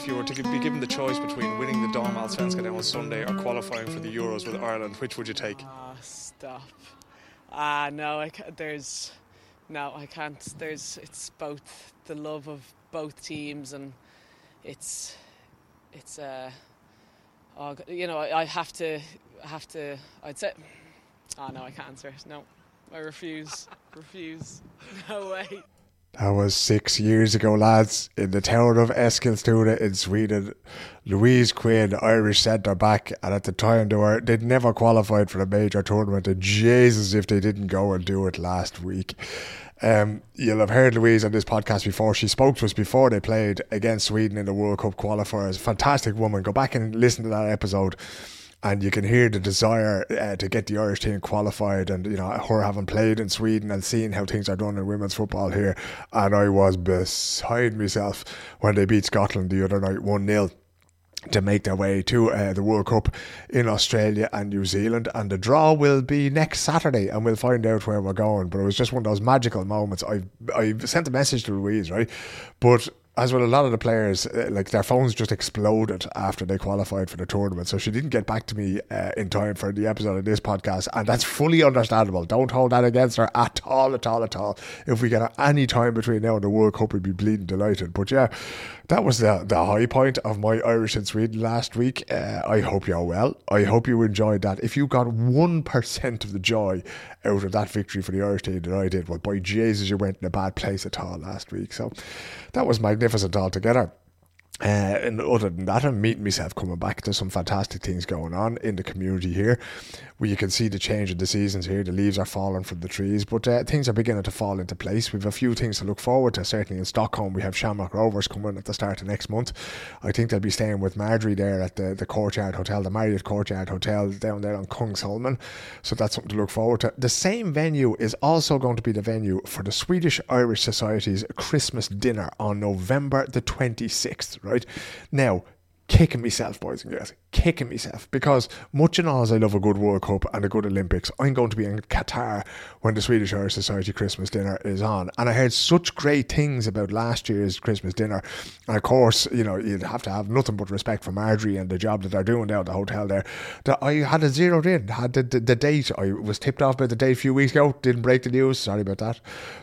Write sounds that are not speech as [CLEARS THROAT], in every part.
if you were to be given the choice between winning the Damallsvenskan on Sunday or qualifying for the Euros with Ireland, which would you take? Ah, stop. Ah, no, I can't, there's no, I can't. There's it's both the love of both teams and it's it's uh oh, you know I, I have to have to I'd say oh no I can't answer no I refuse [LAUGHS] refuse no way That was six years ago, lads, in the town of Eskilstuna in Sweden. Louise Quinn, Irish centre back, and at the time they were they'd never qualified for a major tournament. And Jesus, if they didn't go and do it last week. Um, you'll have heard Louise on this podcast before. She spoke to us before they played against Sweden in the World Cup qualifiers. Fantastic woman. Go back and listen to that episode and you can hear the desire uh, to get the Irish team qualified, and you know her having played in Sweden and seeing how things are done in women's football here, and I was beside myself when they beat Scotland the other night one 0 to make their way to uh, the World Cup in Australia and New Zealand. And the draw will be next Saturday, and we'll find out where we're going. But it was just one of those magical moments. I I sent a message to Louise, right? But as well, a lot of the players, uh, like their phones just exploded after they qualified for the tournament. So she didn't get back to me uh, in time for the episode of this podcast, and that's fully understandable. Don't hold that against her at all, at all, at all. If we get any time between now and the World Cup, we'd be bleeding delighted. But yeah, that was the the high point of my Irish and Sweden last week. Uh, I hope you're well. I hope you enjoyed that. If you got one percent of the joy out of that victory for the Irish team that I did, well, by Jesus, you went in a bad place at all last week. So that was magnificent altogether. Uh, and other than that, I'm meeting myself coming back. There's some fantastic things going on in the community here, where you can see the change in the seasons here. The leaves are falling from the trees, but uh, things are beginning to fall into place. We've a few things to look forward to. Certainly in Stockholm, we have Shamrock Rovers coming at the start of next month. I think they'll be staying with Marjorie there at the, the Courtyard Hotel, the Marriott Courtyard Hotel down there on Kungsholmen. So that's something to look forward to. The same venue is also going to be the venue for the Swedish Irish Society's Christmas dinner on November the 26th, right? Now, kicking myself, boys and girls, kicking myself because much and all as I love a good World Cup and a good Olympics, I'm going to be in Qatar when the Swedish Irish Society Christmas dinner is on. And I heard such great things about last year's Christmas dinner. And of course, you know, you'd have to have nothing but respect for Marjorie and the job that they're doing down at the hotel there. That I had it zeroed in, had the, the, the, date. I was tipped off about the date a few weeks ago, didn't break the news, sorry about that.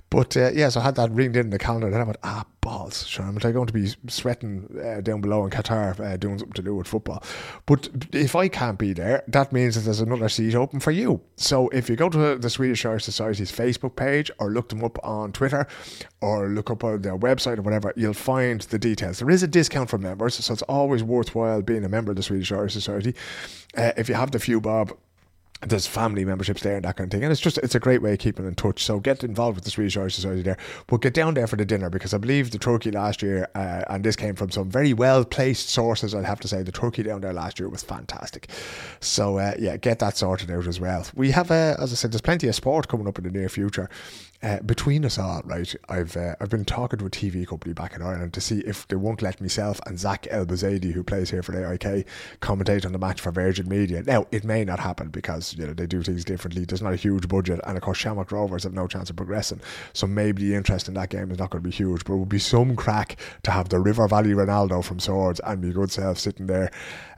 But uh, yes, yeah, so I had that ringed in the calendar. And I went, ah, balls, sure, am I going to be sweating uh, down below in Qatar uh, doing something to do with football? But if I can't be there, that means that there's another seat open for you. So if you go to the Swedish Irish Society's Facebook page or look them up on Twitter or look up on their website or whatever, you'll find the details. There is a discount for members, so it's always worthwhile being a member of the Swedish Irish Society. Uh, if you have the few bob, there's family memberships there and that kind of thing. And it's just, it's a great way of keeping in touch. So get involved with the Swedish Irish Society there. But get down there for the dinner because I believe the turkey last year, uh, and this came from some very well placed sources, I'd have to say, the turkey down there last year was fantastic. So uh, yeah, get that sorted out as well. We have, as I said, there's plenty of sport coming up in the near future. Uh, between us all, right, I've uh, I've been talking to a TV company back in Ireland to see if they won't let myself and Zach El who plays here for the AIK, commentate on the match for Virgin Media. Now, it may not happen because you know they do things differently. There's not a huge budget, and of course, Shamrock Rovers have no chance of progressing. So maybe the interest in that game is not going to be huge, but it would be some crack to have the River Valley Ronaldo from Swords and my good self sitting there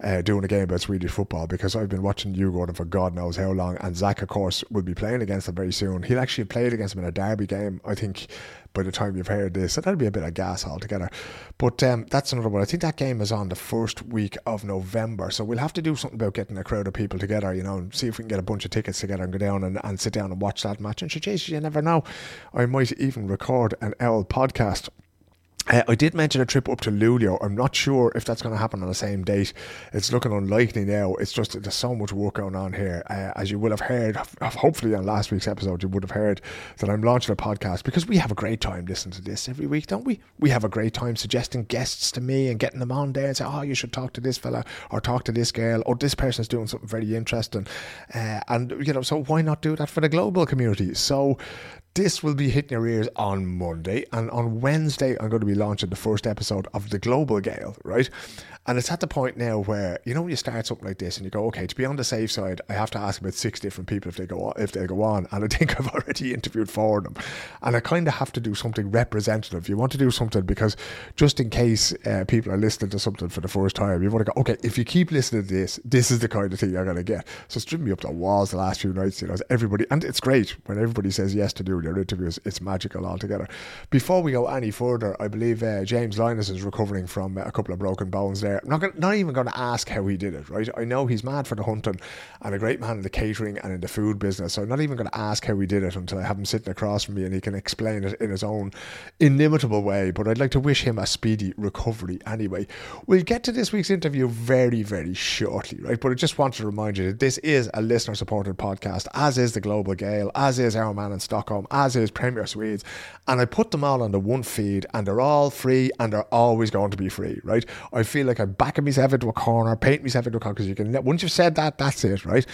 uh, doing a game about Swedish football because I've been watching you Gordon for God knows how long, and Zach, of course, will be playing against them very soon. He'll actually played against them a derby game, I think, by the time you've heard this. So that'll be a bit of gas altogether. But um, that's another one. I think that game is on the first week of November. So we'll have to do something about getting a crowd of people together, you know, and see if we can get a bunch of tickets together and go down and, and sit down and watch that match. And Jesus, you never know. I might even record an L podcast uh, I did mention a trip up to Luleå. I'm not sure if that's going to happen on the same date. It's looking unlikely now. It's just there's so much work going on here. Uh, as you will have heard, hopefully on last week's episode, you would have heard that I'm launching a podcast because we have a great time listening to this every week, don't we? We have a great time suggesting guests to me and getting them on there and say, oh, you should talk to this fella or talk to this girl or this person's doing something very interesting. Uh, and, you know, so why not do that for the global community? So This will be hitting your ears on Monday, and on Wednesday, I'm going to be launching the first episode of The Global Gale, right? And it's at the point now where you know when you start something like this and you go, okay, to be on the safe side, I have to ask about six different people if they go if they go on, and I think [LAUGHS] I've already interviewed four of them, and I kind of have to do something representative. You want to do something because just in case uh, people are listening to something for the first time, you want to go, okay, if you keep listening to this, this is the kind of thing you're going to get. So it's driven me up the walls the last few nights. You know, everybody, and it's great when everybody says yes to do their interviews. It's magical altogether. Before we go any further, I believe uh, James Linus is recovering from a couple of broken bones there. I'm not, gonna, not even going to ask how he did it, right? I know he's mad for the hunting and a great man in the catering and in the food business. So I'm not even going to ask how he did it until I have him sitting across from me and he can explain it in his own inimitable way. But I'd like to wish him a speedy recovery anyway. We'll get to this week's interview very, very shortly, right? But I just want to remind you that this is a listener supported podcast, as is the Global Gale, as is Our Man in Stockholm, as is Premier Swedes. And I put them all on the one feed and they're all free and they're always going to be free, right? I feel like I'm backing myself into a corner, painting myself into a corner because you can, once you've said that, that's it, right?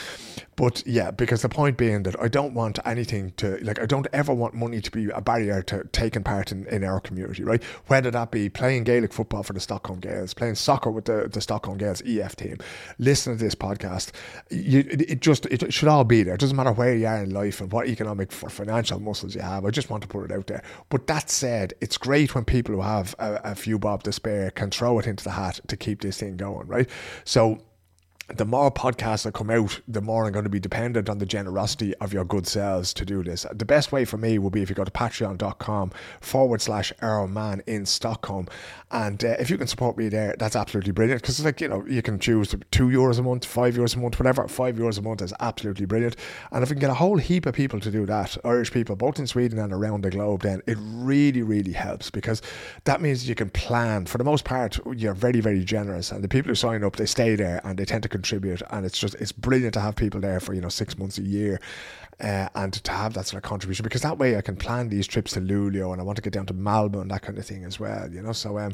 But yeah, because the point being that I don't want anything to, like, I don't ever want money to be a barrier to taking part in, in our community, right? Whether that be playing Gaelic football for the Stockholm Gales, playing soccer with the, the Stockholm Gales EF team, listening to this podcast, you, it, it just, it should all be there. It doesn't matter where you are in life and what economic or financial muscles you have. I just want to put it out there. But that said, it's great when people who have a, a few bob to spare can throw it into the hat to keep this thing going, right? So, the more podcasts that come out, the more I'm going to be dependent on the generosity of your good selves to do this. The best way for me will be if you go to patreon.com forward slash man in Stockholm. And uh, if you can support me there, that's absolutely brilliant. Because, like, you know, you can choose two euros a month, five euros a month, whatever. Five euros a month is absolutely brilliant. And if we can get a whole heap of people to do that, Irish people, both in Sweden and around the globe, then it really, really helps because that means you can plan. For the most part, you're very, very generous. And the people who sign up, they stay there and they tend to contribute and it's just it's brilliant to have people there for you know six months a year uh, and to have that sort of contribution because that way I can plan these trips to Luleå and I want to get down to Malmo and that kind of thing as well you know? So um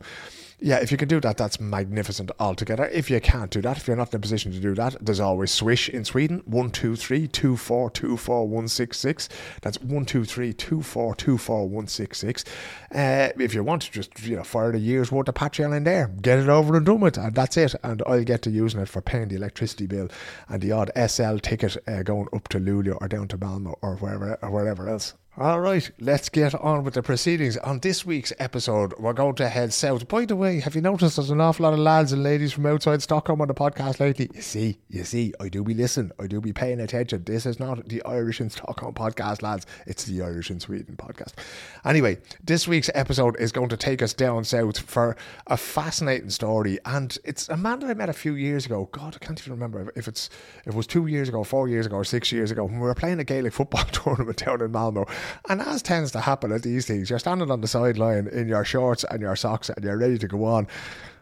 yeah, if you can do that, that's magnificent altogether. If you can't do that, if you're not in a position to do that, there's always Swish in Sweden, 123 24 24 166. That's 123 24 24 166. Uh, if you want to just, you know, fire a year's worth of Patreon in there, get it over and done with, and that's it. And I'll get to using it for paying the electricity bill and the odd SL ticket uh, going up to Luleå or down to Malmo or wherever, or wherever else. All right, let's get on with the proceedings. On this week's episode, we're going to head south. By the way, have you noticed there's an awful lot of lads and ladies from outside Stockholm on the podcast lately? You see, you see, I do be listening, I do be paying attention. This is not the Irish in Stockholm podcast, lads. It's the Irish in Sweden podcast. Anyway, this week's episode is going to take us down south for a fascinating story, and it's a man that I met a few years ago. God, I can't even remember if it's if it was two years ago, four years ago, or six years ago when we were playing a Gaelic football [LAUGHS] tournament down in Malmo. And as tends to happen at these things, you're standing on the sideline in your shorts and your socks and you're ready to go on.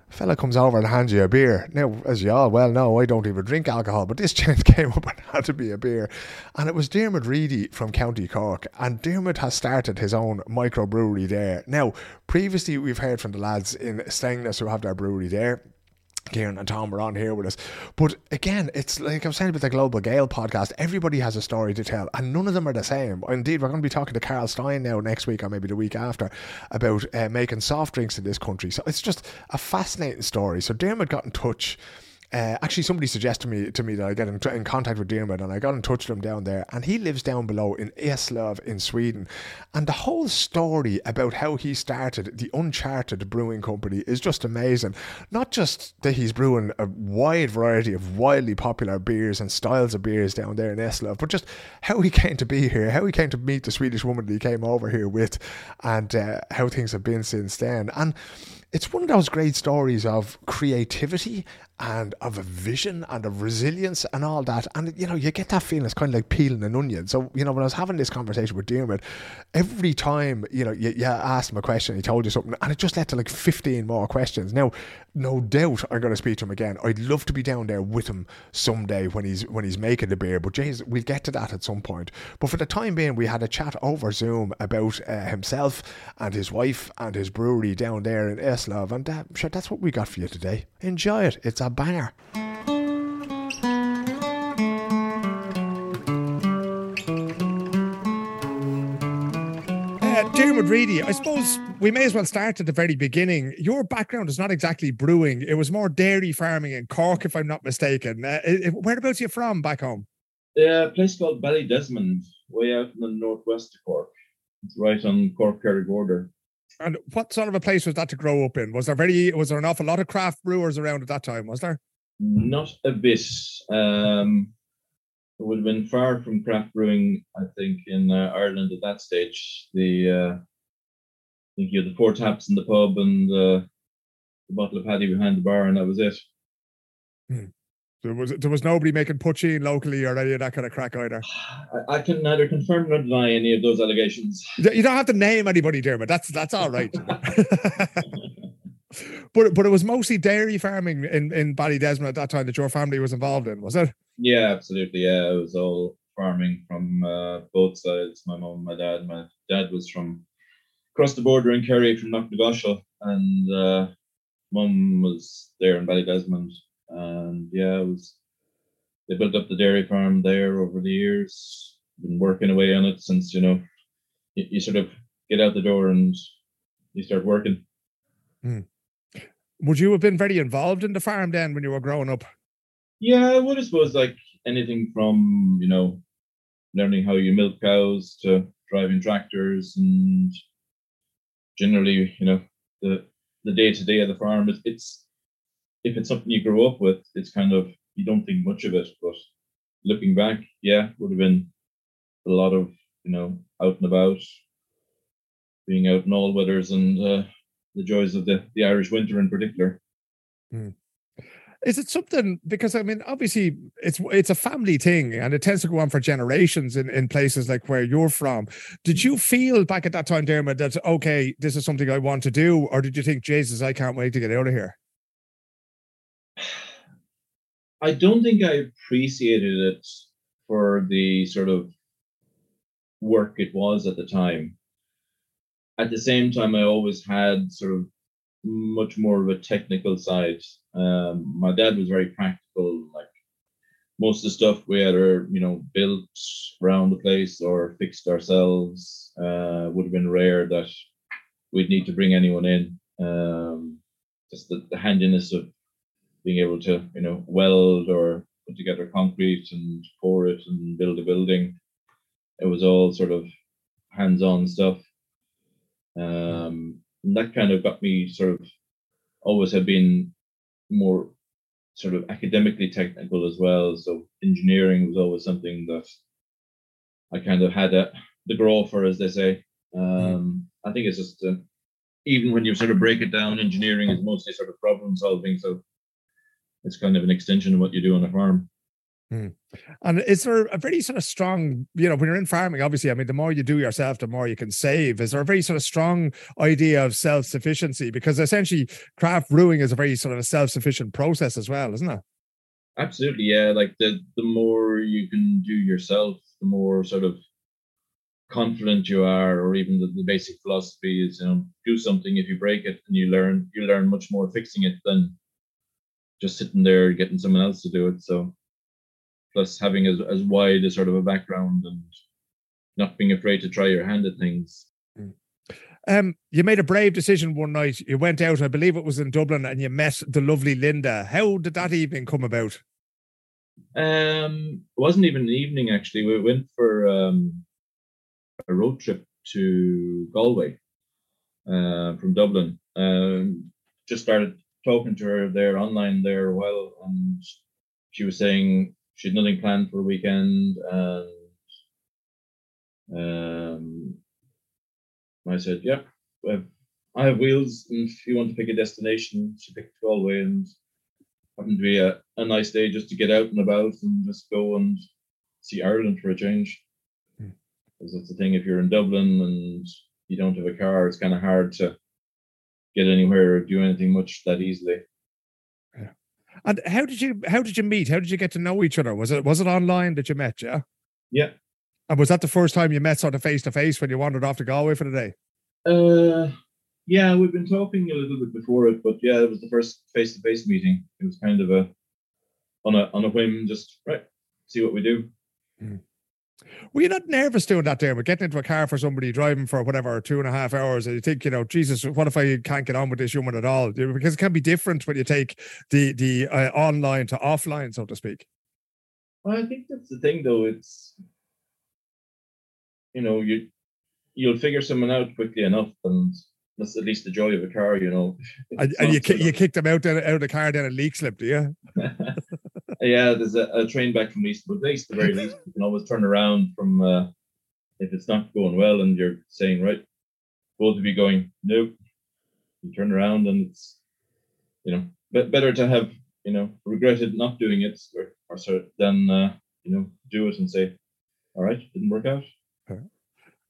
A fella comes over and hands you a beer. Now, as you all well know, I don't even drink alcohol, but this [LAUGHS] gent came up and had to be a beer. And it was Diarmuid Reidy from County Cork. And Diarmuid has started his own microbrewery there. Now, previously we've heard from the lads in Strängnäs who have their brewery there. Kieran and Tom are on here with us. But again, it's like I was saying with the Global Gale podcast, everybody has a story to tell, and none of them are the same. Indeed, we're going to be talking to Carl Stein now next week or maybe the week after about uh, making soft drinks in this country. So it's just a fascinating story. So Diarmuid got in touch. Uh, actually, somebody suggested me to me that I get in, in, contact with Diarmuid, and I got in touch with him down there. And he lives down below in Eslöv in Sweden. And the whole story about how he started the Uncharted Brewing Company is just amazing. Not just that he's brewing a wide variety of wildly popular beers and styles of beers down there in Eslöv, but just how he came to be here, how he came to meet the Swedish woman that he came over here with, and uh, how things have been since then. And it's one of those great stories of creativity and of a vision and of resilience and all that. And you know, you get that feeling it's kind of like peeling an onion. So, you know, when I was having this conversation with Diarmuid, every time, you know, you, you asked him a question, he told you something, and it just led to like 15 more questions. Now, no doubt I'm going to speak to him again. I'd love to be down there with him someday when he's when he's making the beer. But James, we'll get to that at some point. But for the time being, we had a chat over Zoom about uh, himself and his wife and his brewery down there in Eslöv, and uh, sure, that's what we got for you today. Enjoy it. It's a banger. And really, I suppose we may as well start at the very beginning. Your background is not exactly brewing; it was more dairy farming in Cork, if I'm not mistaken. Uh, whereabouts are you from back home? A place called Ballydesmond, way out in the northwest of Cork. It's right on Cork Kerry border. And what sort of a place was that to grow up in? Was there very was there an awful lot of craft brewers around at that time? Was there? Not a bit. Um, it would have been far from craft brewing, I think, in uh, Ireland at that stage. The uh, I think you had the four taps in the pub and uh, the bottle of paddy behind the bar, and that was it. Hmm. There was there was nobody making poitín locally or any of that kind of crack either. I, I, can neither confirm nor deny any of those allegations. You don't have to name anybody, Diarmuid. That's that's all right. [LAUGHS] but but it was mostly dairy farming in in Ballydesmond at that time that your family was involved in, was it? Yeah, absolutely. Yeah, it was all farming from uh, both sides. My mom, my dad. My dad was from across the border in Kerry from Knocknagoshel, and uh, mum was there in Ballydesmond and yeah, it was they built up the dairy farm there over the years. Been working away on it since you know you, you sort of get out the door and you start working. Hmm. Would you have been very involved in the farm then when you were growing up? Yeah, I would have suppose like anything from you know learning how you milk cows to driving tractors and generally you know the the day to day of the farm. It's, it's if it's something you grow up with, it's kind of you don't think much of it. But looking back, yeah, would have been a lot of you know out and about, being out in all weathers and uh, the joys of the the Irish winter in particular. Hmm. Is it something because I mean obviously it's it's a family thing and it tends to go on for generations in, in places like where you're from. Did you feel back at that time, Diarmuid, that okay, this is something I want to do, or did you think, Jesus, I can't wait to get out of here? I don't think I appreciated it for the sort of work it was at the time. At the same time, I always had sort of much more of a technical side. Um, my dad was very practical. Like most of the stuff we either you know built around the place or fixed ourselves. Uh, would have been rare that we'd need to bring anyone in. Um, just the, the handiness of being able to you know weld or put together concrete and pour it and build a building. It was all sort of hands-on stuff. Um, that kind of got me sort of always have been more sort of academically technical as well. So engineering was always something that I kind of had a, the grow for, as they say. Um, I think it's just uh, even when you sort of break it down, engineering is mostly sort of problem solving. So it's kind of an extension of what you do on a farm. Hmm. And is there a very sort of strong, you know, when you're in farming, obviously, I mean, the more you do yourself, the more you can save. Is there a very sort of strong idea of self sufficiency? Because essentially, craft brewing is a very sort of a self sufficient process as well, isn't it? Absolutely, yeah. Like the the more you can do yourself, the more sort of confident you are, or even the, the basic philosophy is, you know, do something. If you break it, and you learn, you learn much more fixing it than just sitting there getting someone else to do it. So plus having as, as wide a sort of a background and not being afraid to try your hand at things. Mm. Um, you made a brave decision one night. You went out, I believe it was in Dublin, and you met the lovely Linda. How did that evening come about? Um, it wasn't even an evening actually. We went for um, a road trip to Galway uh, from Dublin. Um, just started talking to her there online there a while, and she was saying she had nothing planned for the weekend, and um, I said, "Yeah, I have wheels, and if you want to pick a destination, she picked Galway, and happened to be a, a nice day just to get out and about and just go and see Ireland for a change." Hmm. Because that's the thing, if you're in Dublin and you don't have a car, it's kind of hard to get anywhere or do anything much that easily. Yeah. And how did you how did you meet? How did you get to know each other? Was it was it online that you met? Yeah. Yeah. And was that the first time you met sort of face to face when you wandered off to Galway for the day? Uh, yeah, we've been talking a little bit before it, but yeah, it was the first face to face meeting. It was kind of a on a on a whim, just right, see what we do. Mm. Were you not nervous doing that, Diarmuid? Getting into a car for somebody driving for whatever two and a half hours, and you think, you know, Jesus, what if I can't get on with this human at all? Because it can be different when you take the the uh, online to offline, so to speak. Well, I think that's the thing, though. It's you know you you'll figure someone out quickly enough, and that's at least the joy of a car, you know. And, and you you kicked them out out of the car down a leak slip, do you? [LAUGHS] yeah, there's a, a, train back from East, but at the very least you can always turn around from uh, if it's not going well and you're saying right, both of you going nope, you turn around and it's you know better to have you know regretted not doing it or, or so than uh, you know do it and say all right didn't work out.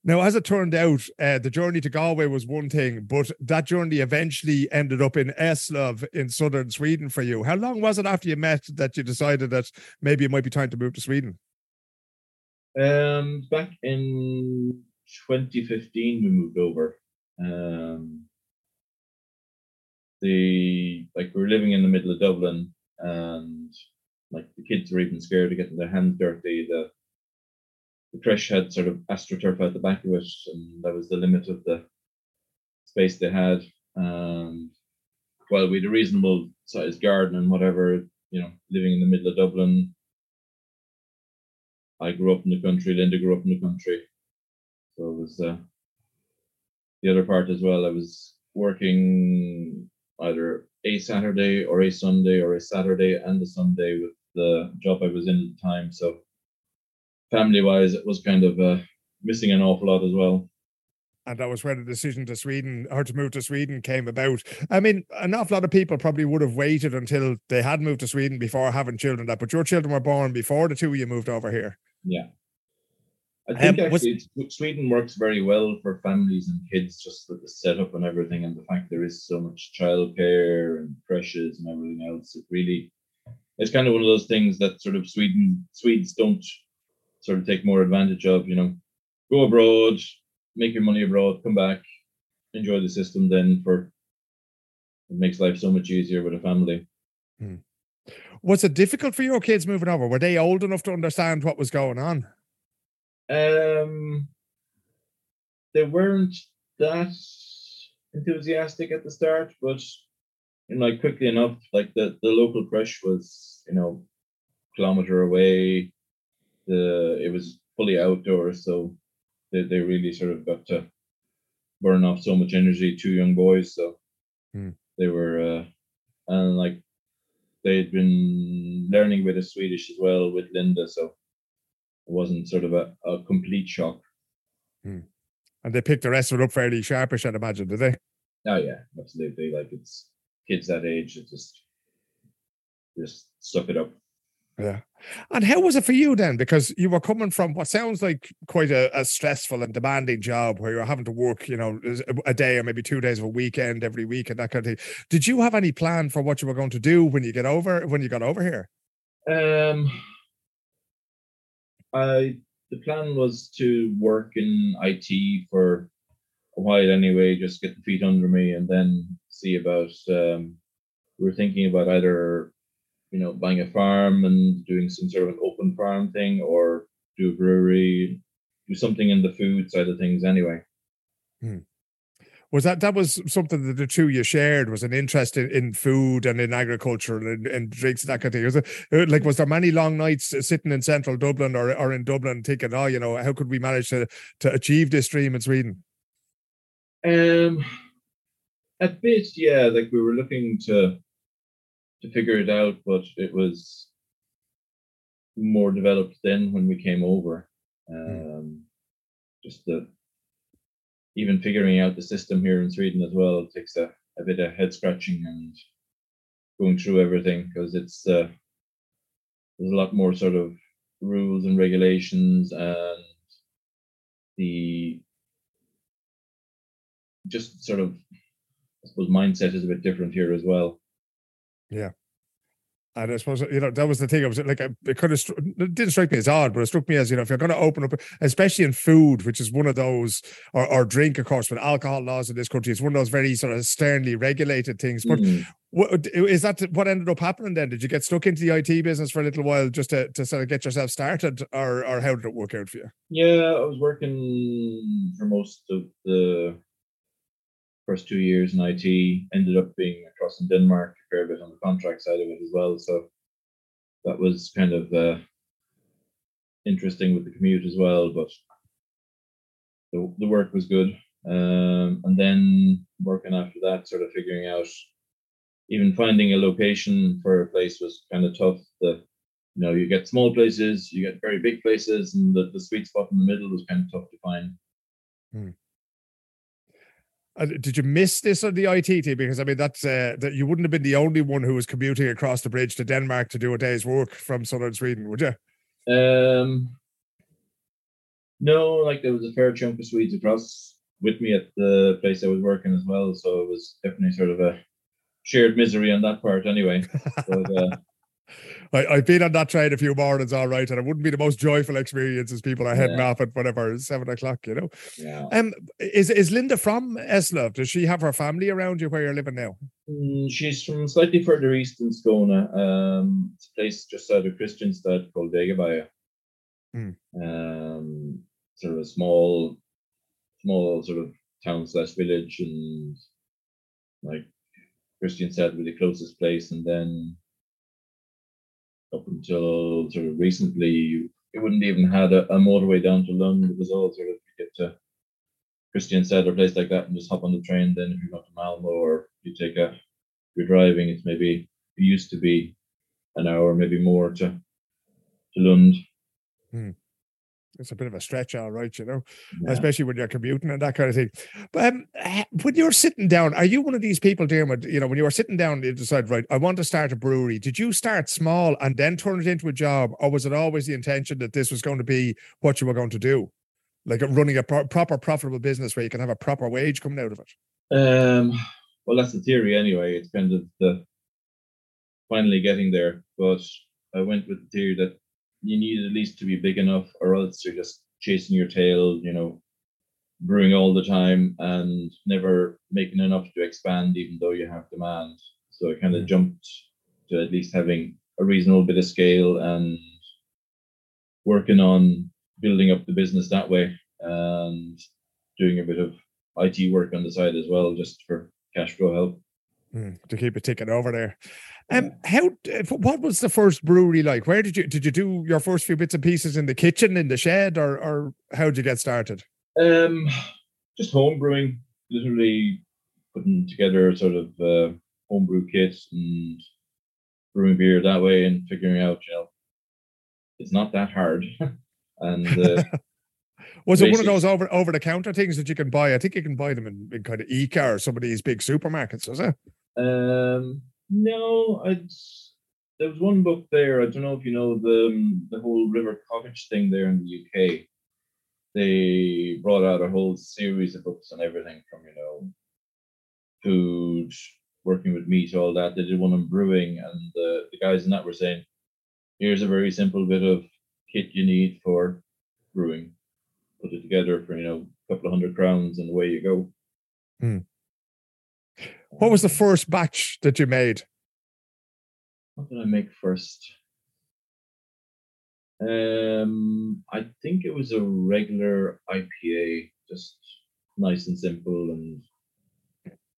Now, as it turned out, uh, the journey to Galway was one thing, but that journey eventually ended up in Eslöv in southern Sweden for you. How long was it after you met that you decided that maybe it might be time to move to Sweden? Um, back in 2015, we moved over. Um, the like we were living in the middle of Dublin, and like the kids were even scared of getting their hands dirty. The the creche had sort of astroturf out the back of it, and that was the limit of the space they had. And well, we had a reasonable sized garden and whatever, you know, living in the middle of Dublin. I grew up in the country, Linda grew up in the country. So it was uh, the other part as well. I was working either a Saturday or a Sunday or a Saturday and a Sunday with the job I was in at the time. So family wise, it was kind of uh, missing an awful lot as well. And that was where the decision to Sweden or to move to Sweden came about. I mean, an awful lot of people probably would have waited until they had moved to Sweden before having children. That, but your children were born before the two of you moved over here. Yeah, I think um, actually Sweden works very well for families and kids, just with the setup and everything, and the fact there is so much childcare and creches and everything else. It really, it's kind of one of those things that sort of Sweden Swedes don't sort of take more advantage of. You know, go abroad, make your money abroad, come back, enjoy the system. Then for it makes life so much easier with a family. Hmm. Was it difficult for your kids moving over? Were they old enough to understand what was going on? Um, they weren't that enthusiastic at the start, but you know, like quickly enough, like the the local crush was, you know, kilometer away the it was fully outdoors, so they, they really sort of got to burn off so much energy. Two young boys, so hmm. they were uh, and like they'd been learning a bit of Swedish as well with Linda, so it wasn't sort of a, a complete shock. Hmm. And they picked the rest of it up fairly sharpish, I'd imagine, did they? Oh yeah, absolutely. Like it's kids that age, it just just suck it up. Yeah. And how was it for you then? Because you were coming from what sounds like quite a, a, stressful and demanding job where you're having to work, you know, a day or maybe two days of a weekend every week and that kind of thing. Did you have any plan for what you were going to do when you get over when you got over here? Um I the plan was to work in IT for a while anyway, just get the feet under me and then see about um we were thinking about either you know, buying a farm and doing some sort of an open farm thing or do a brewery, do something in the food side of things anyway. Hmm. Was that that was something that the two you shared was an interest in, in food and in agriculture and, and drinks and that kind of thing? Was it uh, like was there many long nights sitting in central Dublin or, or in Dublin thinking, oh, you know, how could we manage to to achieve this dream in Sweden? Um, a bit, yeah. Like we were looking to to figure it out, but it was more developed then when we came over. Hmm. Um, just the even figuring out the system here in Sweden as well takes a, a bit of head scratching and going through everything because it's uh, there's a lot more sort of rules and regulations and the just sort of I suppose mindset is a bit different here as well. Yeah. And I suppose you know that was the thing. I was like, it kind of it didn't strike me as odd, but it struck me as you know, if you're going to open up, especially in food, which is one of those, or, or drink, of course, with alcohol laws in this country, it's one of those very sort of sternly regulated things. But mm. What, is that what ended up happening then? Did you get stuck into the IT business for a little while just to, to sort of get yourself started, or or how did it work out for you? Yeah, I was working for most of the first two years in IT. Ended up being across in Denmark a fair bit on the contract side of it as well. So that was kind of uh, interesting with the commute as well. But the the work was good. Um, and then working after that, sort of figuring out even finding a location for a place was kind of tough. The you know, you get small places, you get very big places, and the, the sweet spot in the middle was kind of tough to find. Hmm. Uh, did you miss this on the ITT? Because I mean, that's uh, that you wouldn't have been the only one who was commuting across the bridge to Denmark to do a day's work from southern Sweden, would you? Um, no, like there was a fair chunk of Swedes across with me at the place I was working as well, so it was definitely sort of a shared misery on that part anyway. [LAUGHS] But, uh, I, have been on that train a few mornings, all right, and it wouldn't be the most joyful experience as people are heading yeah. off at whatever seven o'clock, you know. Yeah. Um, is is Linda from Eslöv? Does she have her family around you where you're living now? Mm, she's from slightly further east in Skåne. Um, it's a place just out of Kristianstad called Degeberga. Hmm. Um, sort of a small, small sort of town slash village, and like Kristianstad was the closest place, and then up until sort of recently, it wouldn't even had a, a motorway down to Lund. It was all sort of you get to Kristianstad or a place like that and just hop on the train. Then if you go to Malmo or you take a, you're driving, it's maybe it used to be an hour, maybe more to to Lund. Hmm it's a bit of a stretch, all right, you know, yeah. especially when you're commuting and that kind of thing. But um, when you're sitting down, are you one of these people, Diarmuid? You know, when you were sitting down, you decide, right, I want to start a brewery. Did you start small and then turn it into a job, or was it always the intention that this was going to be what you were going to do, like running a pro- proper profitable business where you can have a proper wage coming out of it? Um, well, that's the theory anyway. It's kind of the finally getting there, but I went with the theory that you need at least to be big enough, or else you're just chasing your tail, you know, brewing all the time and never making enough to expand, even though you have demand. So I kind of jumped to at least having a reasonable bit of scale and working on building up the business that way and doing a bit of IT work on the side as well, just for cash flow help. Mm, to keep it ticking over there. Um, how? What was the first brewery like? Where did you did you do your first few bits and pieces in the kitchen, in the shed, or or how did you get started? Um, just home brewing, literally putting together sort of uh, homebrew kits and brewing beer that way, and figuring out, you know, it's not that hard. [LAUGHS] and uh, [LAUGHS] was it one of those over over the counter things that you can buy? I think you can buy them in, in kind of ICA or some of these big supermarkets, is it? Um, no, I. There was one book there. I don't know if you know the um, the whole River Cottage thing there in the UK. They brought out a whole series of books on everything from you know food, working with meat, all that. They did one on brewing, and the, the guys in that were saying, "Here's a very simple bit of kit you need for brewing. Put it together for you know a couple of hundred crowns, and away you go." Hmm. What was the first batch that you made? What did I make first? Um, I think it was a regular IPA, just nice and simple and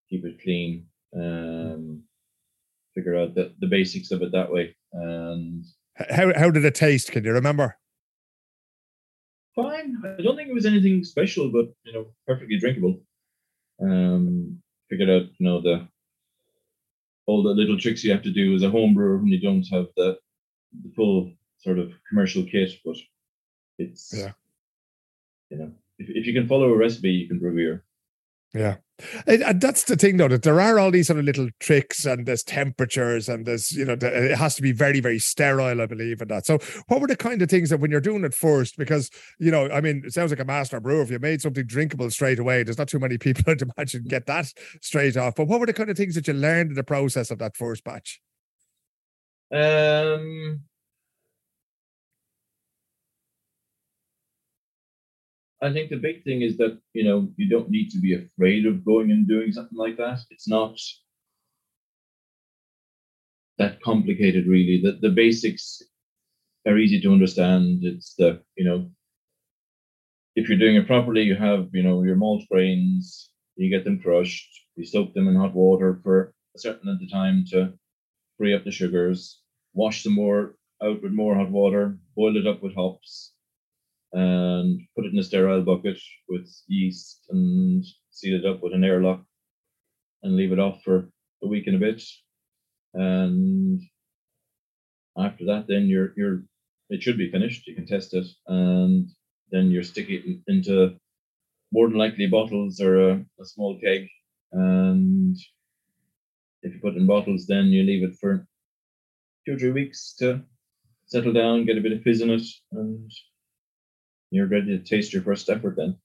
keep it clean. Um, figure out the, the basics of it that way. And how how did it taste? Can you remember? Fine. I don't think it was anything special, but you know, perfectly drinkable. Um, figured out, you know, the all the little tricks you have to do as a home brewer when you don't have the, the full sort of commercial kit. But it's yeah, you know, if, if you can follow a recipe, you can brew beer. Yeah. And that's the thing, though, that there are all these sort of little tricks and there's temperatures and there's, you know, it has to be very, very sterile, I believe, and that. So, what were the kind of things that when you're doing it first, because, you know, I mean, it sounds like a master brewer. If you made something drinkable straight away, there's not too many people, [LAUGHS] I'd imagine, get that straight off. But what were the kind of things that you learned in the process of that first batch? Um, I think the big thing is that you know you don't need to be afraid of going and doing something like that. It's not that complicated really. The the basics are easy to understand. It's the you know if you're doing it properly, you have you know your malt grains, you get them crushed, you soak them in hot water for a certain amount of time to free up the sugars, wash them more out with more hot water, boil it up with hops, and put it in a sterile bucket with yeast and seal it up with an airlock and leave it off for a week and a bit. And after that, then you're you're it should be finished. You can test it, and then you're sticking it into more than likely bottles or a, a small keg. And if you put in bottles, then you leave it for two or three weeks to settle down, get a bit of fizz in it, and you're ready to taste your first effort then.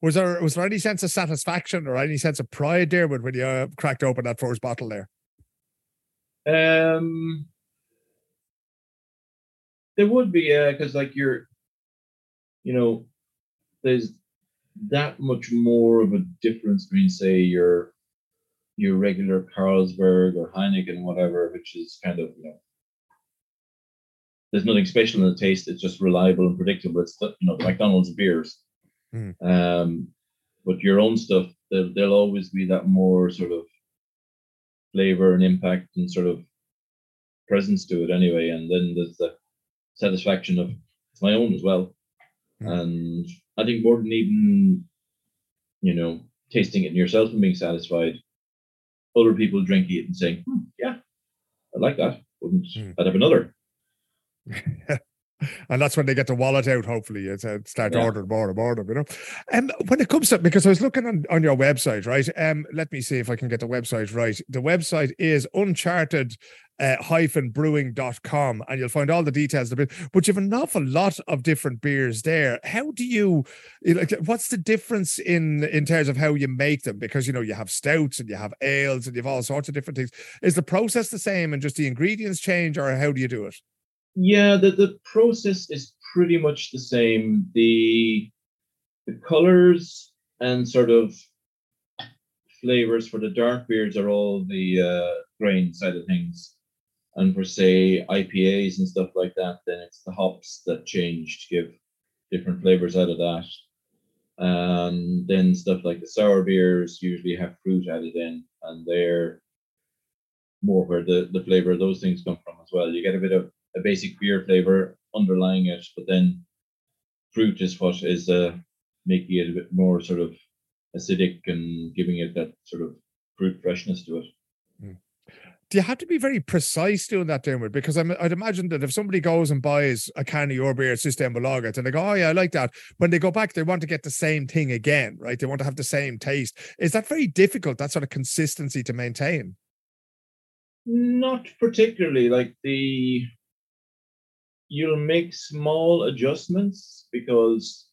Was there was there any sense of satisfaction or any sense of pride there when you uh, cracked open that first bottle there? Um, there would be, yeah, because like you're, you know, there's that much more of a difference between say your your regular Carlsberg or Heineken, whatever, which is kind of you know there's nothing special in the taste. It's just reliable and predictable. It's the, you know McDonald's beers. Mm. Um, but your own stuff, there, there'll always be that more sort of flavor and impact and sort of presence to it anyway. And then there's the satisfaction of it's my own as well. Mm. And I think more than even, you know, tasting it yourself and being satisfied, other people drinking it and saying, hmm, yeah, I like that. Wouldn't mm. I'd have another? [LAUGHS] and that's when they get the wallet out, hopefully, and start yeah. ordering more and more of them, you know. And um, when it comes to, because I was looking on, on your website, right? Um, let me see if I can get the website right. The website is uncharted uh, hyphen brewing.com and you'll find all the details of it. But you have an awful lot of different beers there. How do you like what's the difference in in terms of how you make them? Because you know you have stouts and you have ales and you have all sorts of different things. Is the process the same and just the ingredients change, or how do you do it? Yeah, the, the process is pretty much the same. The the colors and sort of flavors for the dark beers are all the uh, grain side of things. And for say IPAs and stuff like that, then it's the hops that change to give different flavors out of that. And then stuff like the sour beers usually have fruit added in, and they're more where the, the flavor of those things come from as well. You get a bit of a basic beer flavor underlying it, but then fruit is what is uh, making it a bit more sort of acidic and giving it that sort of fruit freshness to it. Mm. Do you have to be very precise doing that, Diarmuid? Because i would imagine that if somebody goes and buys a can of your beer at Systembolaget and they go, oh, yeah, I like that. When they go back, they want to get the same thing again, right? They want to have the same taste. Is that very difficult, that sort of consistency to maintain? Not particularly. Like the you'll make small adjustments because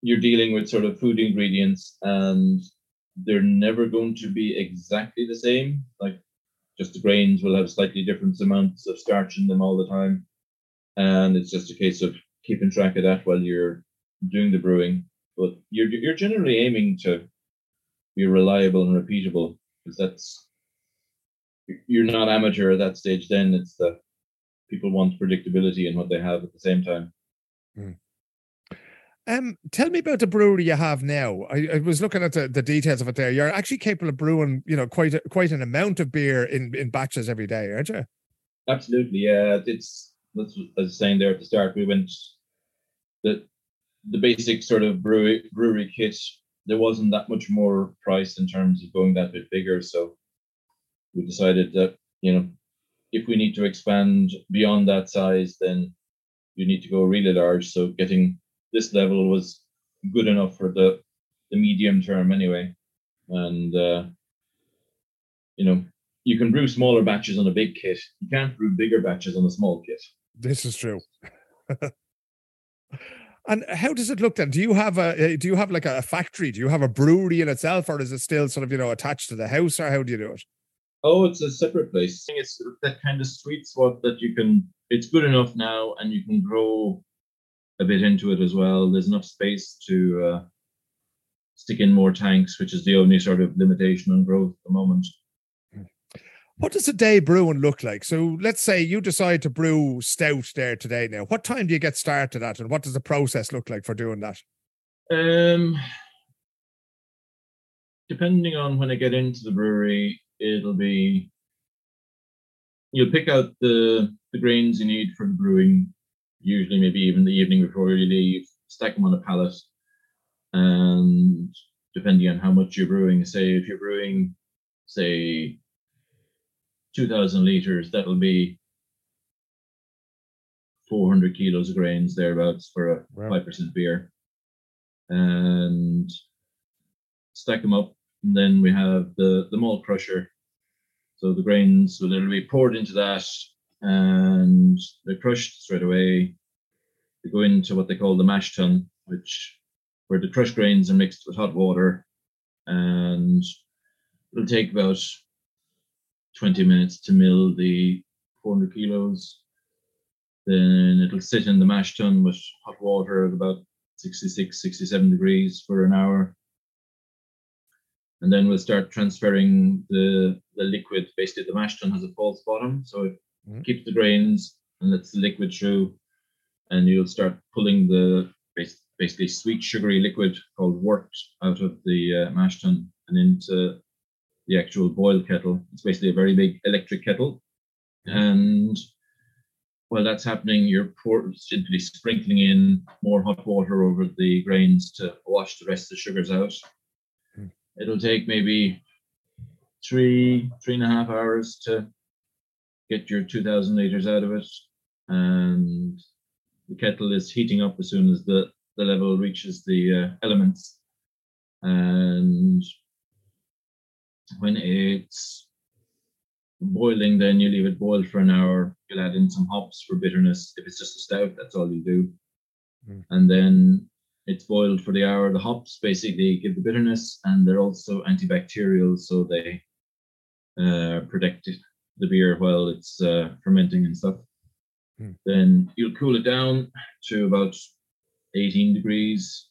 you're dealing with sort of food ingredients and they're never going to be exactly the same. Like just the grains will have slightly different amounts of starch in them all the time. And it's just a case of keeping track of that while you're doing the brewing. But you're you're generally aiming to be reliable and repeatable because that's you're not amateur at that stage then it's the people want predictability in what they have at the same time. Mm. Um, tell me about the brewery you have now. I, I was looking at the, the, details of it there. You're actually capable of brewing, you know, quite a, quite an amount of beer in, in batches every day, aren't you? Absolutely, yeah. It's that's as I was saying there at the start. We went the the basic sort of brewery brewery kit. There wasn't that much more price in terms of going that bit bigger, so we decided that you know if we need to expand beyond that size, then you need to go really large. So getting this level was good enough for the the medium term anyway. And uh, you know, you can brew smaller batches on a big kit. You can't brew bigger batches on a small kit. This is true. [LAUGHS] and how does it look then? Do you have a do you have like a factory? Do you have a brewery in itself, or is it still sort of you know attached to the house, or how do you do it? Oh, it's a separate place. It's that kind of sweet spot that you can. It's good enough now, and you can grow a bit into it as well. There's enough space to uh, stick in more tanks, which is the only sort of limitation on growth at the moment. What does a day brewing look like? So let's say you decide to brew stout there today. Now, what time do you get started at, and what does the process look like for doing that? Um, depending on when I get into the brewery, it'll be you'll pick out the the grains you need for the brewing. Usually, maybe even the evening before you leave, stack them on a pallet, and depending on how much you're brewing, say if you're brewing, say 2,000 liters, that'll be 400 kilos of grains thereabouts for a Wow. 5% beer. And stack them up. And then we have the, the malt crusher. So the grains will literally be poured into that and they're crushed straight away. They go into what they call the mash tun, which where the crushed grains are mixed with hot water and it'll take about 20 minutes to mill the 400 kilos. Then it'll sit in the mash tun with hot water at about 66, 67 degrees for an hour. And then we'll start transferring the, the liquid. Basically, the mash tun has a false bottom, so it Mhm. keeps the grains and lets the liquid through. And you'll start pulling the basically sweet sugary liquid called wort out of the uh, mash tun and into the actual boil kettle. It's basically a very big electric kettle. And while that's happening, you're pour, simply sprinkling in more hot water over the grains to wash the rest of the sugars out. It'll take maybe three, three and a half hours to get your 2000 liters out of it. And the kettle is heating up as soon as the, the level reaches the uh, elements. And when it's boiling, then you leave it boil for an hour. You'll add in some hops for bitterness. If it's just a stout, that's all you do. Mm. And then it's boiled for the hour. The hops basically give the bitterness, and they're also antibacterial, so they uh, protect the beer while it's uh, fermenting and stuff. Mm. Then you'll cool it down to about 18 degrees.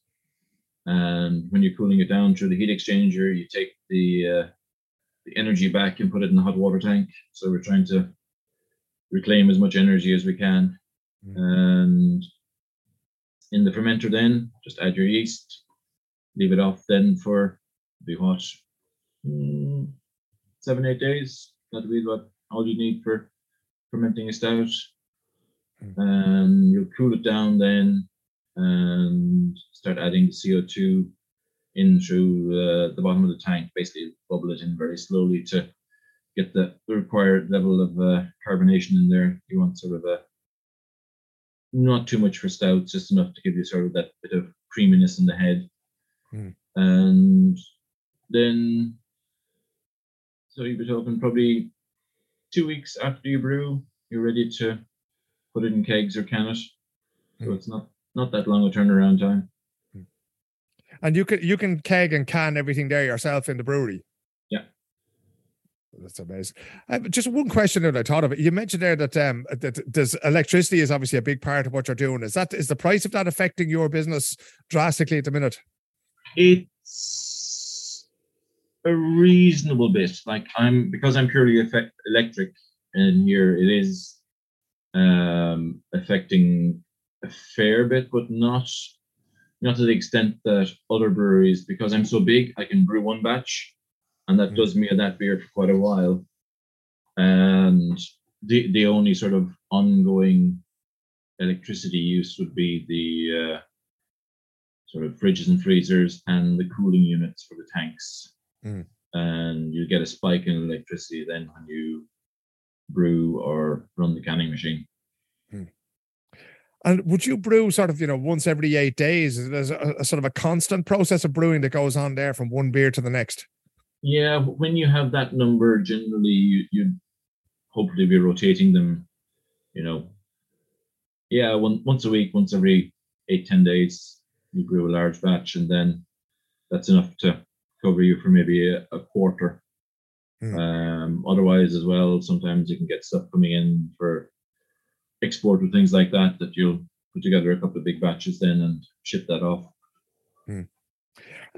And when you're cooling it down through the heat exchanger, you take the uh, the energy back and put it in the hot water tank. So we're trying to reclaim as much energy as we can. Mm. And in the fermenter, then just add your yeast, leave it off then for be what mm, seven eight days. That'll be what all you need for fermenting a stout. Mm. And you'll cool it down then and start adding the CO2 in through uh, the bottom of the tank, basically bubble it in very slowly to get the, the required level of uh, carbonation in there. You want sort of a not too much for stouts, just enough to give you sort of that bit of creaminess in the head. Hmm. And then, so you'll be talking probably two weeks after you brew, you're ready to put it in kegs or can it. So Hmm. it's not not that long a turnaround time. And you can you can keg and can everything there yourself in the brewery. That's amazing. Uh, just one question that I thought of. You mentioned there that um that there's electricity is obviously a big part of what you're doing. Is that is the price of that affecting your business drastically at the minute? It's a reasonable bit. Like I'm because I'm purely effect, electric, and here it is um, affecting a fair bit, but not not to the extent that other breweries. Because I'm so big, I can brew one batch, and that Mm. does me that beer for quite a while. And the the only sort of ongoing electricity use would be the uh, sort of fridges and freezers and the cooling units for the tanks. Mm. And you get a spike in electricity then when you brew or run the canning machine. And would you brew sort of you know once every eight days? Is there a, a sort of a constant process of brewing that goes on there from one beer to the next? Yeah, when you have that number, generally you, you'd hopefully be rotating them, you know. Yeah, one, once a week, once every eight, ten days, you brew a large batch, and then that's enough to cover you for maybe a, a quarter. Hmm. Um, otherwise, as well, sometimes you can get stuff coming in for export or things like that that you'll put together a couple of big batches then and ship that off.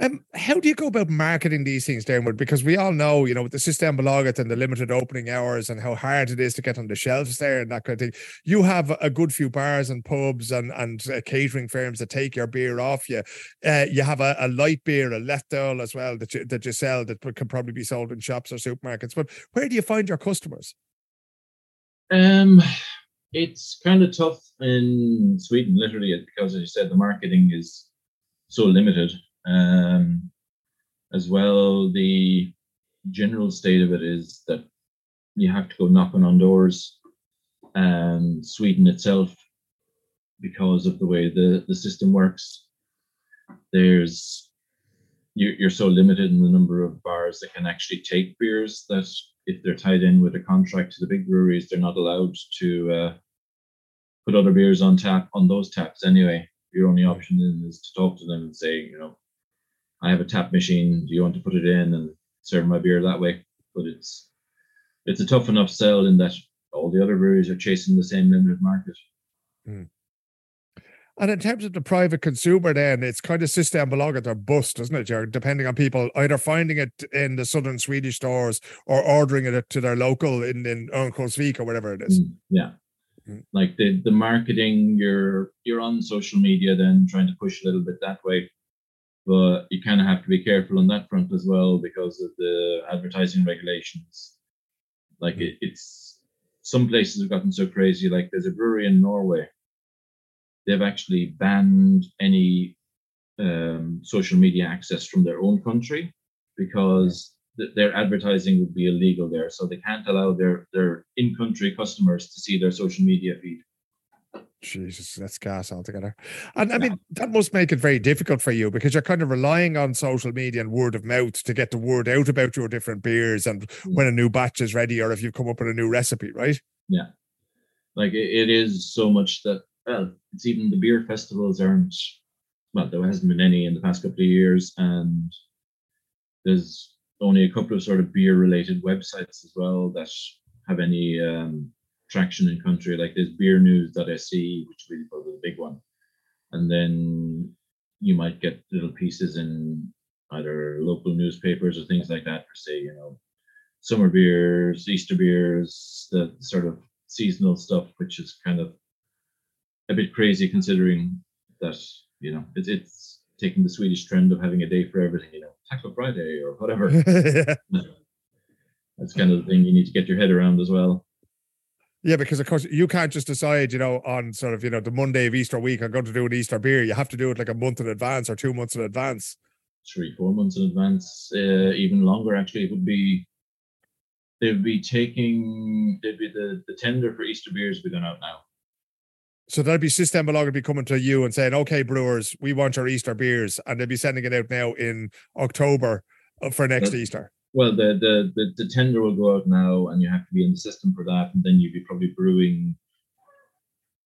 Um, how do you go about marketing these things, Dermot? Because we all know, you know, with the system Systembolaget and the limited opening hours and how hard it is to get on the shelves there and that kind of thing. You have a good few bars and pubs and and uh, catering firms that take your beer off you. Uh, you have a, a, light beer, a lättöl as well that you, that you sell that can probably be sold in shops or supermarkets. But where do you find your customers? Um, it's kind of tough in Sweden, literally, because as you said, the marketing is so limited. Um, as well, the general state of it is that you have to go knocking on doors, and Sweden itself, because of the way the, the system works, there's you're, you're so limited in the number of bars that can actually take beers that if they're tied in with a contract to the big breweries, they're not allowed to uh, put other beers on tap on those taps anyway. Your only option is to talk to them and say, you know, I have a tap machine. Do you want to put it in and serve my beer that way? But it's it's a tough enough sell in that all the other breweries are chasing the same limited market. Mm. And in terms of the private consumer, then it's kind of system Systembolaget or bust, doesn't it? You're depending on people either finding it in the southern Swedish stores or ordering it to their local in in Örnsköldsvik or whatever it is. Mm, yeah, mm. like the the marketing, you're you're on social media, then trying to push a little bit that way but you kind of have to be careful on that front as well because of the advertising regulations. Like it, it's some places have gotten so crazy. Like there's a brewery in Norway. They've actually banned any um, social media access from their own country because th- their advertising would be illegal there. So they can't allow their their in-country customers to see their social media feed. Jesus, that's gas altogether. And I mean, that must make it very difficult for you because you're kind of relying on social media and word of mouth to get the word out about your different beers and mm. when a new batch is ready or if you've come up with a new recipe, right? Yeah. Like it is so much that, well, it's even the beer festivals aren't, well, there hasn't been any in the past couple of years. And there's only a couple of sort of beer related websites as well that have any um, traction in country. Like there's beernews.se, which really probably the big one. And then you might get little pieces in either local newspapers or things like that for say, you know, summer beers, Easter beers, the sort of seasonal stuff, which is kind of a bit crazy considering that, you know, it's, it's taking the Swedish trend of having a day for everything, you know, Taco Friday or whatever. [LAUGHS] That's kind of the thing you need to get your head around as well. Yeah, because of course you can't just decide, you know, on sort of, you know, the Monday of Easter week, I'm going to do an Easter beer. You have to do it like a month in advance or two months in advance. Three, four months in advance, uh, even longer. Actually, it would be. They'd be taking. They'd be the the tender for Easter beers would be going out now. So that'd be Systembolaget be coming to you and saying, "Okay, brewers, we want your Easter beers," and they'd be sending it out now in October uh, for next That's, Easter. Well, the, the, the the tender will go out now, and you have to be in the system for that, and then you'd be probably brewing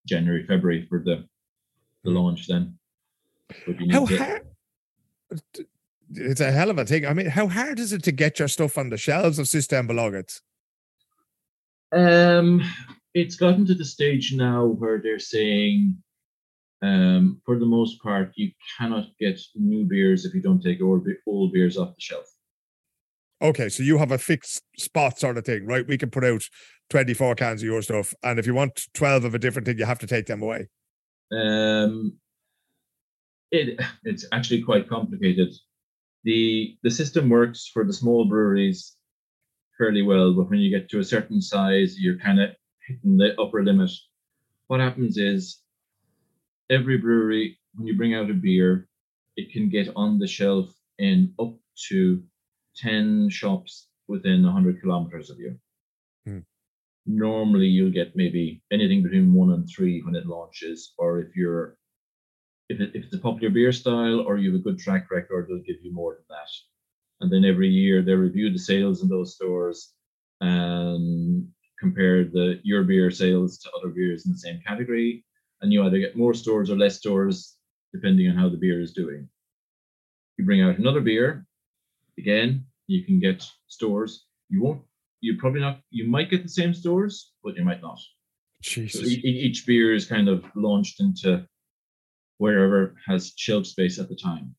January, February for the the launch. Then, how to... hard? It's a hell of a thing. I mean, how hard is it to get your stuff on the shelves of Systembolaget? Um, it's gotten to the stage now where they're saying, um, for the most part, you cannot get new beers if you don't take old, old beers off the shelf. Okay, so you have a fixed spot sort of thing, right? We can put out 24 cans of your stuff. And if you want 12 of a different thing, you have to take them away. Um, it, it's actually quite complicated. The the system works for the small breweries fairly well, but when you get to a certain size, you're kind of hitting the upper limit. What happens is every brewery, when you bring out a beer, it can get on the shelf in up to 10 shops within 100 kilometers of you. Hmm. Normally, you'll get maybe anything between one and three when it launches, or if you're if, it, if it's a popular beer style or you have a good track record, they'll give you more than that. And then every year they review the sales in those stores and compare the your beer sales to other beers in the same category. And you either get more stores or less stores depending on how the beer is doing. You bring out another beer, again, you can get stores. You won't. You probably not. You might get the same stores, but you might not. Jesus. So each beer is kind of launched into wherever has shelf space at the time.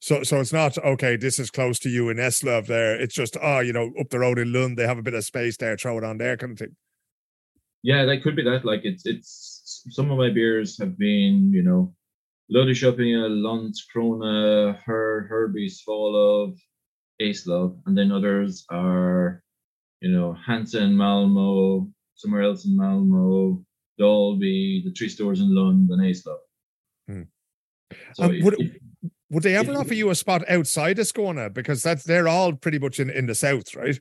So, so it's not okay. This is close to you in Eslöv. There, it's just oh, you know, up the road in Lund, they have a bit of space there. Throw it on there, kind of thing. Yeah, that could be that. Like it's it's some of my beers have been, you know, Löddeköpinge, Landskrona, Her, Herbies, Fall of, Eslöv, and then others are, you know, Hansen, Malmo, somewhere else in Malmo, Dalby, the three stores in Lund, and Eslöv. Hmm. So um, if, would, if, would they ever offer you a spot outside of Skåne? Because that's they're all pretty much in, in the south, right?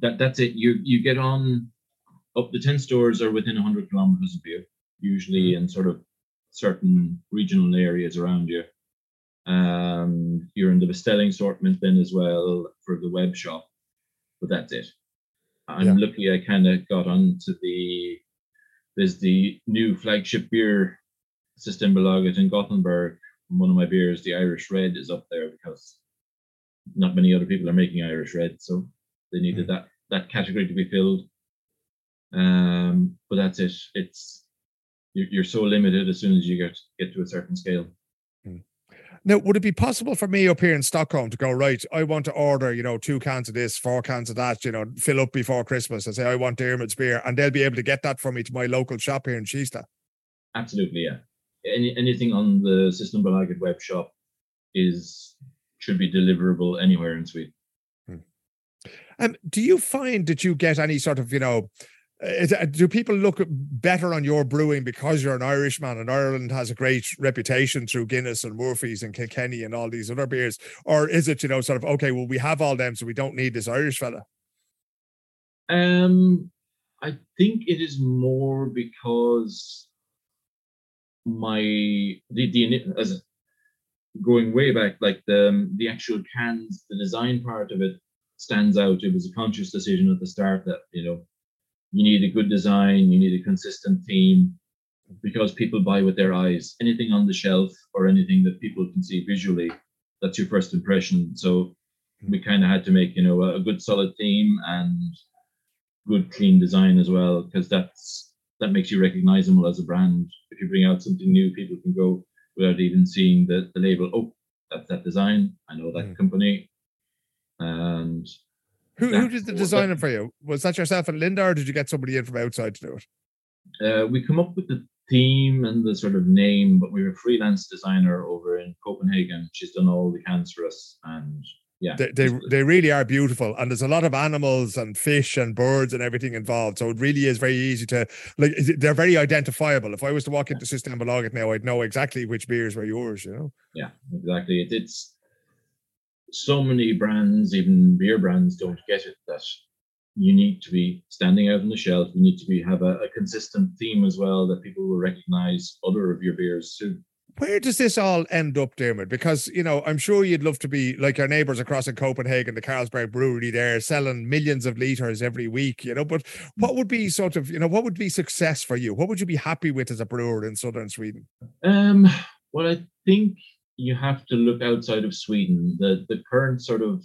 That that's it. You you get on up the ten stores are within hundred kilometers of you, usually in sort of certain regional areas around you. Um, you're in the bestelling assortment then as well for the web shop, but that's it. I'm yeah. lucky I kind of got onto the there's the new flagship beer system Systembolaget in Gothenburg. One of my beers, the Irish Red, is up there because not many other people are making Irish Red, so they needed mm. that that category to be filled. Um, but that's it. It's you're, you're so limited as soon as you get get to a certain scale. Mm. Now, would it be possible for me up here in Stockholm to go right? I want to order, you know, two cans of this, four cans of that, you know, fill up before Christmas. and say I want Diarmuid's beer, and they'll be able to get that for me to my local shop here in Kista. Absolutely, yeah. Any anything on the Systembolaget web shop is should be deliverable anywhere in Sweden. Hmm. Um, do you find that you get any sort of, you know, do people look better on your brewing because you're an Irishman and Ireland has a great reputation through Guinness and Murphy's and Kilkenny and all these other beers? Or is it, you know, sort of, okay, well, we have all them, so we don't need this Irish fella? Um, I think it is more because my the the as going way back, like the the actual cans, the design part of it stands out. It was a conscious decision at the start that you know you need a good design, you need a consistent theme because people buy with their eyes. Anything on the shelf or anything that people can see visually, that's your first impression. So we kind of had to make, you know, a, good solid theme and good clean design as well, because that's that makes you recognizable as a brand. If you bring out something new, people can go without even seeing the, the label. Oh, that's that design. I know that mm. company. And who, who did the design for you? Was that yourself and Linda, or did you get somebody in from outside to do it? Uh, we come up with the theme and the sort of name, but we are a freelance designer over in Copenhagen. She's done all the cans for us, and yeah, they, they they, really are beautiful, and there's a lot of animals and fish and birds and everything involved. So it really is very easy to like. They're very identifiable. If I was to walk into System Systembolaget now, I'd know exactly which beers were yours. You know. Yeah, exactly. It, it's so many brands, even beer brands, don't get it that you need to be standing out on the shelf. You need to be have a, a consistent theme as well that people will recognize other of your beers too. Where does this all end up, Diarmuid? Because you know, I'm sure you'd love to be like your neighbours across in Copenhagen, the Carlsberg Brewery there, selling millions of liters every week. You know, but what would be sort of, you know, what would be success for you? What would you be happy with as a brewer in southern Sweden? Um, well, I think you have to look outside of Sweden. The the current sort of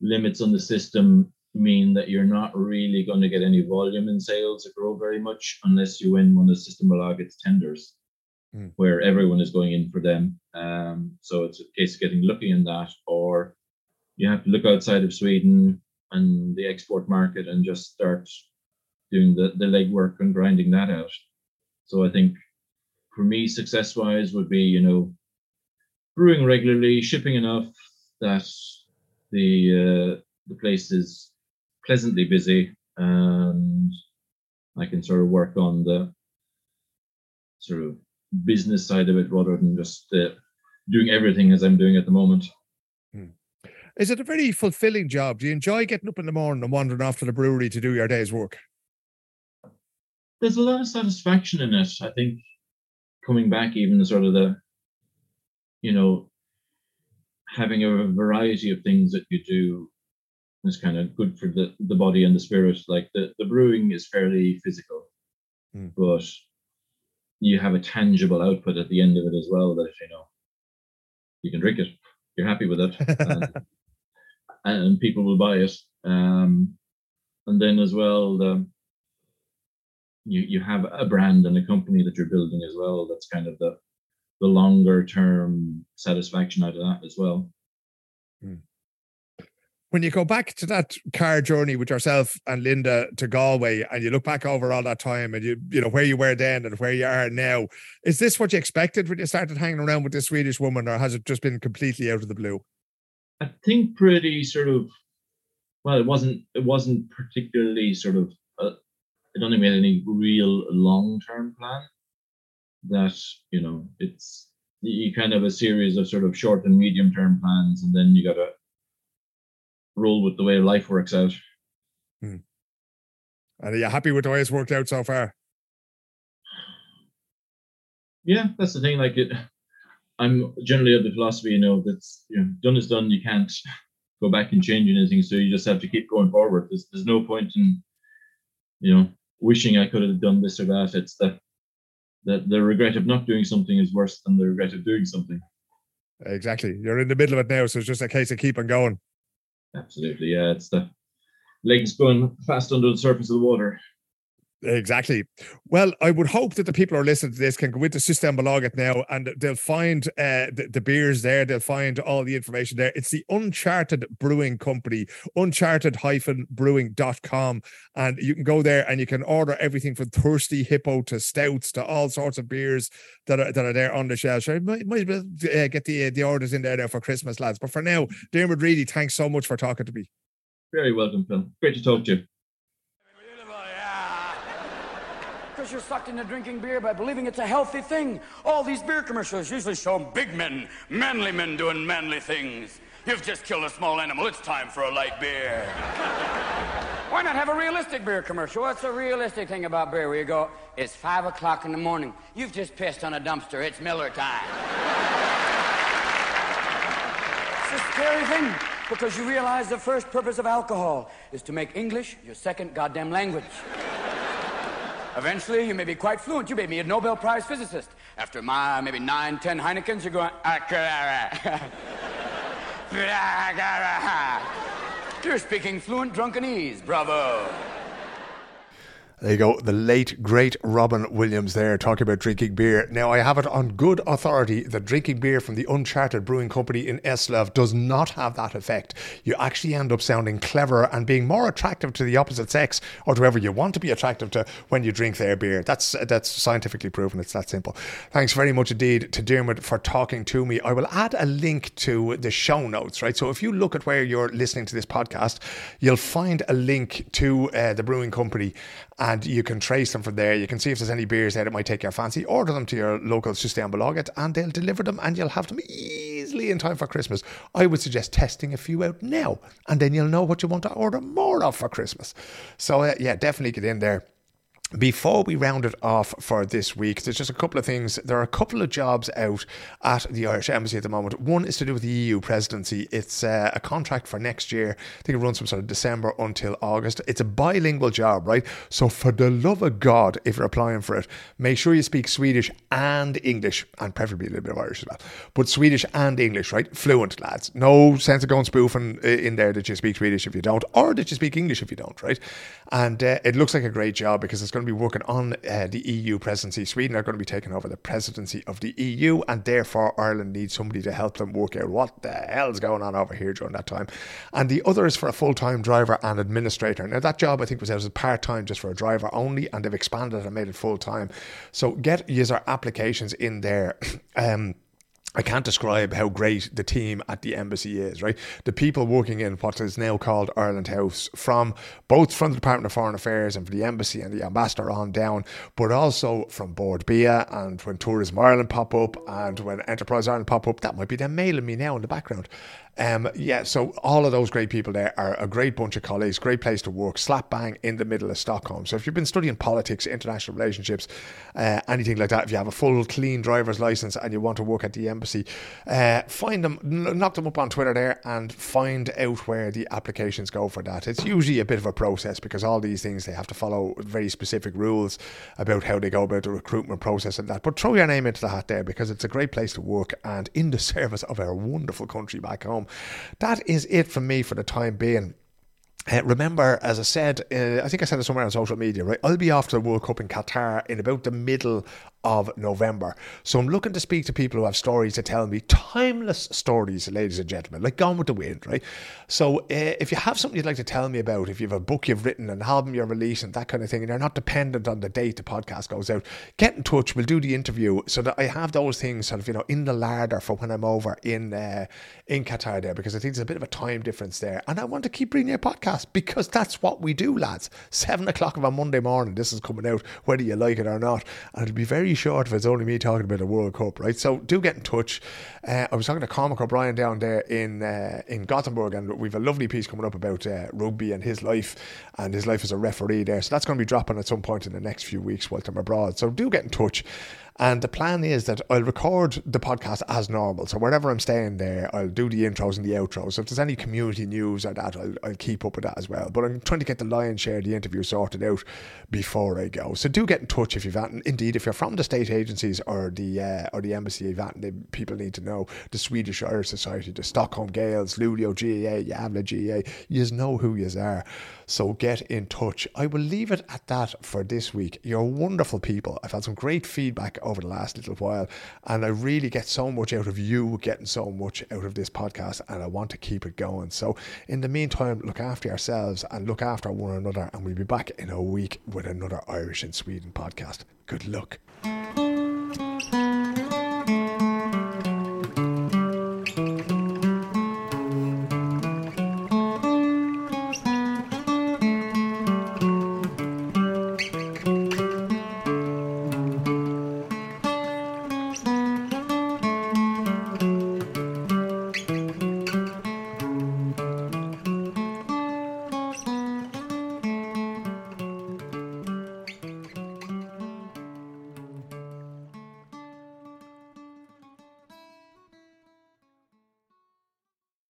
limits on the system mean that you're not really going to get any volume in sales to grow very much unless you win one of the system Systembolaget's tenders, mm. where everyone is going in for them. Um, so it's a case of getting lucky in that, or you have to look outside of Sweden and the export market and just start doing the, the legwork and grinding that out. So I think for me, success wise, would be, you know, brewing regularly, shipping enough that the uh, the place is pleasantly busy, and I can sort of work on the sort of business side of it rather than just uh, doing everything as I'm doing at the moment. Hmm. Is it a very fulfilling job? Do you enjoy getting up in the morning and wandering off to the brewery to do your day's work? There's a lot of satisfaction in it. I think coming back, even sort of the you know, having a variety of things that you do is kind of good for the, the body and the spirit. Like the, the brewing is fairly physical, mm. but you have a tangible output at the end of it as well that, if you know, you can drink it, you're happy with it, and, [LAUGHS] and people will buy it. Um, and then as well, the, you, you have a brand and a company that you're building as well. That's kind of the, the longer term satisfaction out of that as well. Hmm. When you go back to that car journey with yourself and Linda to Galway, and you look back over all that time, and you you know where you were then and where you are now, is this what you expected when you started hanging around with this Swedish woman, or has it just been completely out of the blue? I think pretty sort of well, it wasn't it wasn't particularly sort of uh, I don't think we had any real long term plan. That you know, it's you kind of a series of sort of short and medium term plans, and then you got to roll with the way life works out. Hmm. And are you happy with the way it's worked out so far? Yeah, that's the thing. Like it, I'm generally of the philosophy, you know, that's you know, done is done. You can't go back and change anything, so you just have to keep going forward. There's there's no point in, you know, wishing I could have done this or that. It's the the, the regret of not doing something is worse than the regret of doing something. Exactly. You're in the middle of it now, so it's just a case of keeping going. Absolutely, yeah. It's the legs going fast under the surface of the water. Exactly. Well, I would hope that the people who are listening to this can go into System Systembolaget now and they'll find uh, the, the, beers there. They'll find all the information there. It's the Uncharted Brewing Company, uncharted-brewing.com. And you can go there and you can order everything from Thirsty Hippo to stouts to all sorts of beers that are, that are there on the shelf. Sure, might, might uh, get the, uh, the orders in there now for Christmas, lads. But for now, Dermot Reidy, thanks so much for talking to me. Very welcome, Phil. Great to talk to you. Because you're sucked into drinking beer by believing it's a healthy thing. All these beer commercials usually show big men, manly men doing manly things. You've just killed a small animal. It's time for a light beer. [LAUGHS] Why not have a realistic beer commercial? What's the realistic thing about beer where you go, it's five o'clock in the morning. You've just pissed on a dumpster. It's Miller time. [LAUGHS] it's a scary thing because you realize the first purpose of alcohol is to make English your second goddamn language. Eventually, you may be quite fluent. You may be a Nobel Prize physicist. After my maybe nine, ten Heinekens, you're going. [LAUGHS] you're speaking fluent drunkenese. Bravo. There you go. The late, great Robin Williams there talking about drinking beer. Now, I have it on good authority that drinking beer from the Uncharted Brewing Company in Eslöv does not have that effect. You actually end up sounding cleverer and being more attractive to the opposite sex or to whoever you want to be attractive to when you drink their beer. That's that's scientifically proven. It's that simple. Thanks very much indeed to Dermot for talking to me. I will add a link to the show notes, right? So if you look at where you're listening to this podcast, you'll find a link to uh, the brewing company and you can trace them from there. You can see if there's any beers there that might take your fancy. Order them to your local Systembolaget and they'll deliver them and you'll have them easily in time for Christmas. I would suggest testing a few out now and then you'll know what you want to order more of for Christmas. So, uh, yeah, definitely get in there before we round it off for this week, there's just a couple of things. There are a couple of jobs out at the Irish Embassy at the moment. One is to do with the EU presidency. It's uh, a contract for next year. I think it runs from sort of December until August. It's a bilingual job, right? So, for the love of God, if you're applying for it, make sure you speak Swedish and English, and preferably a little bit of Irish as well. But Swedish and English, right? Fluent, lads. No sense of going spoofing in there that you speak Swedish if you don't, or that you speak English if you don't, right? And uh, it looks like a great job because it's going to be working on uh, the EU presidency. Sweden are going to be taking over the presidency of the EU, and therefore Ireland needs somebody to help them work out what the hell's going on over here during that time. And the other is for a full time driver and administrator. Now, that job I think was out as part time just for a driver only, and they've expanded and made it full time. So get user applications in there. [CLEARS THROAT] um, I can't describe how great the team at the embassy is, right? The people working in what is now called Ireland House, from both from the Department of Foreign Affairs and from the embassy and the ambassador on down, but also from Bord Bia and when Tourism Ireland pop up and when Enterprise Ireland pop up, that might be them mailing me now in the background. Um, yeah, so all of those great people there are a great bunch of colleagues, great place to work, slap bang in the middle of Stockholm. So if you've been studying politics, international relationships, uh, anything like that, if you have a full clean driver's license and you want to work at the embassy, uh, find them, knock them up on Twitter there and find out where the applications go for that. It's usually a bit of a process because all these things they have to follow very specific rules about how they go about the recruitment process and that. But throw your name into the hat there because it's a great place to work and in the [LAUGHS] service of our wonderful country back home. That is it from me for the time being. Uh, remember, as I said, uh, I think I said it somewhere on social media, right? I'll be to the World Cup in Qatar in about the middle of November. So I'm looking to speak to people who have stories to tell me, timeless stories, ladies and gentlemen, like Gone with the Wind, right? So uh, if you have something you'd like to tell me about, if you have a book you've written, an album you're releasing, that kind of thing, and you're not dependent on the date the podcast goes out, get in touch. We'll do the interview so that I have those things sort of, you know, in the larder for when I'm over in uh, in Qatar there, because I think there's a bit of a time difference there. And I want to keep bringing you a podcast because that's what we do, lads. Seven o'clock of a Monday morning, this is coming out, whether you like it or not. And it'll be very short if it's only me talking about the World Cup, right? So do get in touch. Uh, I was talking to Cormac O'Brien down there in uh, in Gothenburg, and we've a lovely piece coming up about uh, rugby and his life and his life as a referee there. So that's going to be dropping at some point in the next few weeks while I'm abroad. So do get in touch. And the plan is that I'll record the podcast as normal. So wherever I'm staying there, I'll do the intros and the outros. So if there's any community news or that, I'll, I'll keep up with that as well. But I'm trying to get the lion's share of the interview sorted out before I go. So do get in touch if you've had, indeed, if you're from the state agencies or the uh, or the embassy the people need to know the Swedish Irish Society, the Stockholm Gaels, Luleå GAA, Gävle GAA. You know who you are. So get in touch. I will leave it at that for this week. You're wonderful people. I've had some great feedback over the last little while, and I really get so much out of you getting so much out of this podcast, and I want to keep it going. So, in the meantime, look after yourselves and look after one another, and we'll be back in a week with another Irish in Sweden podcast. Good luck.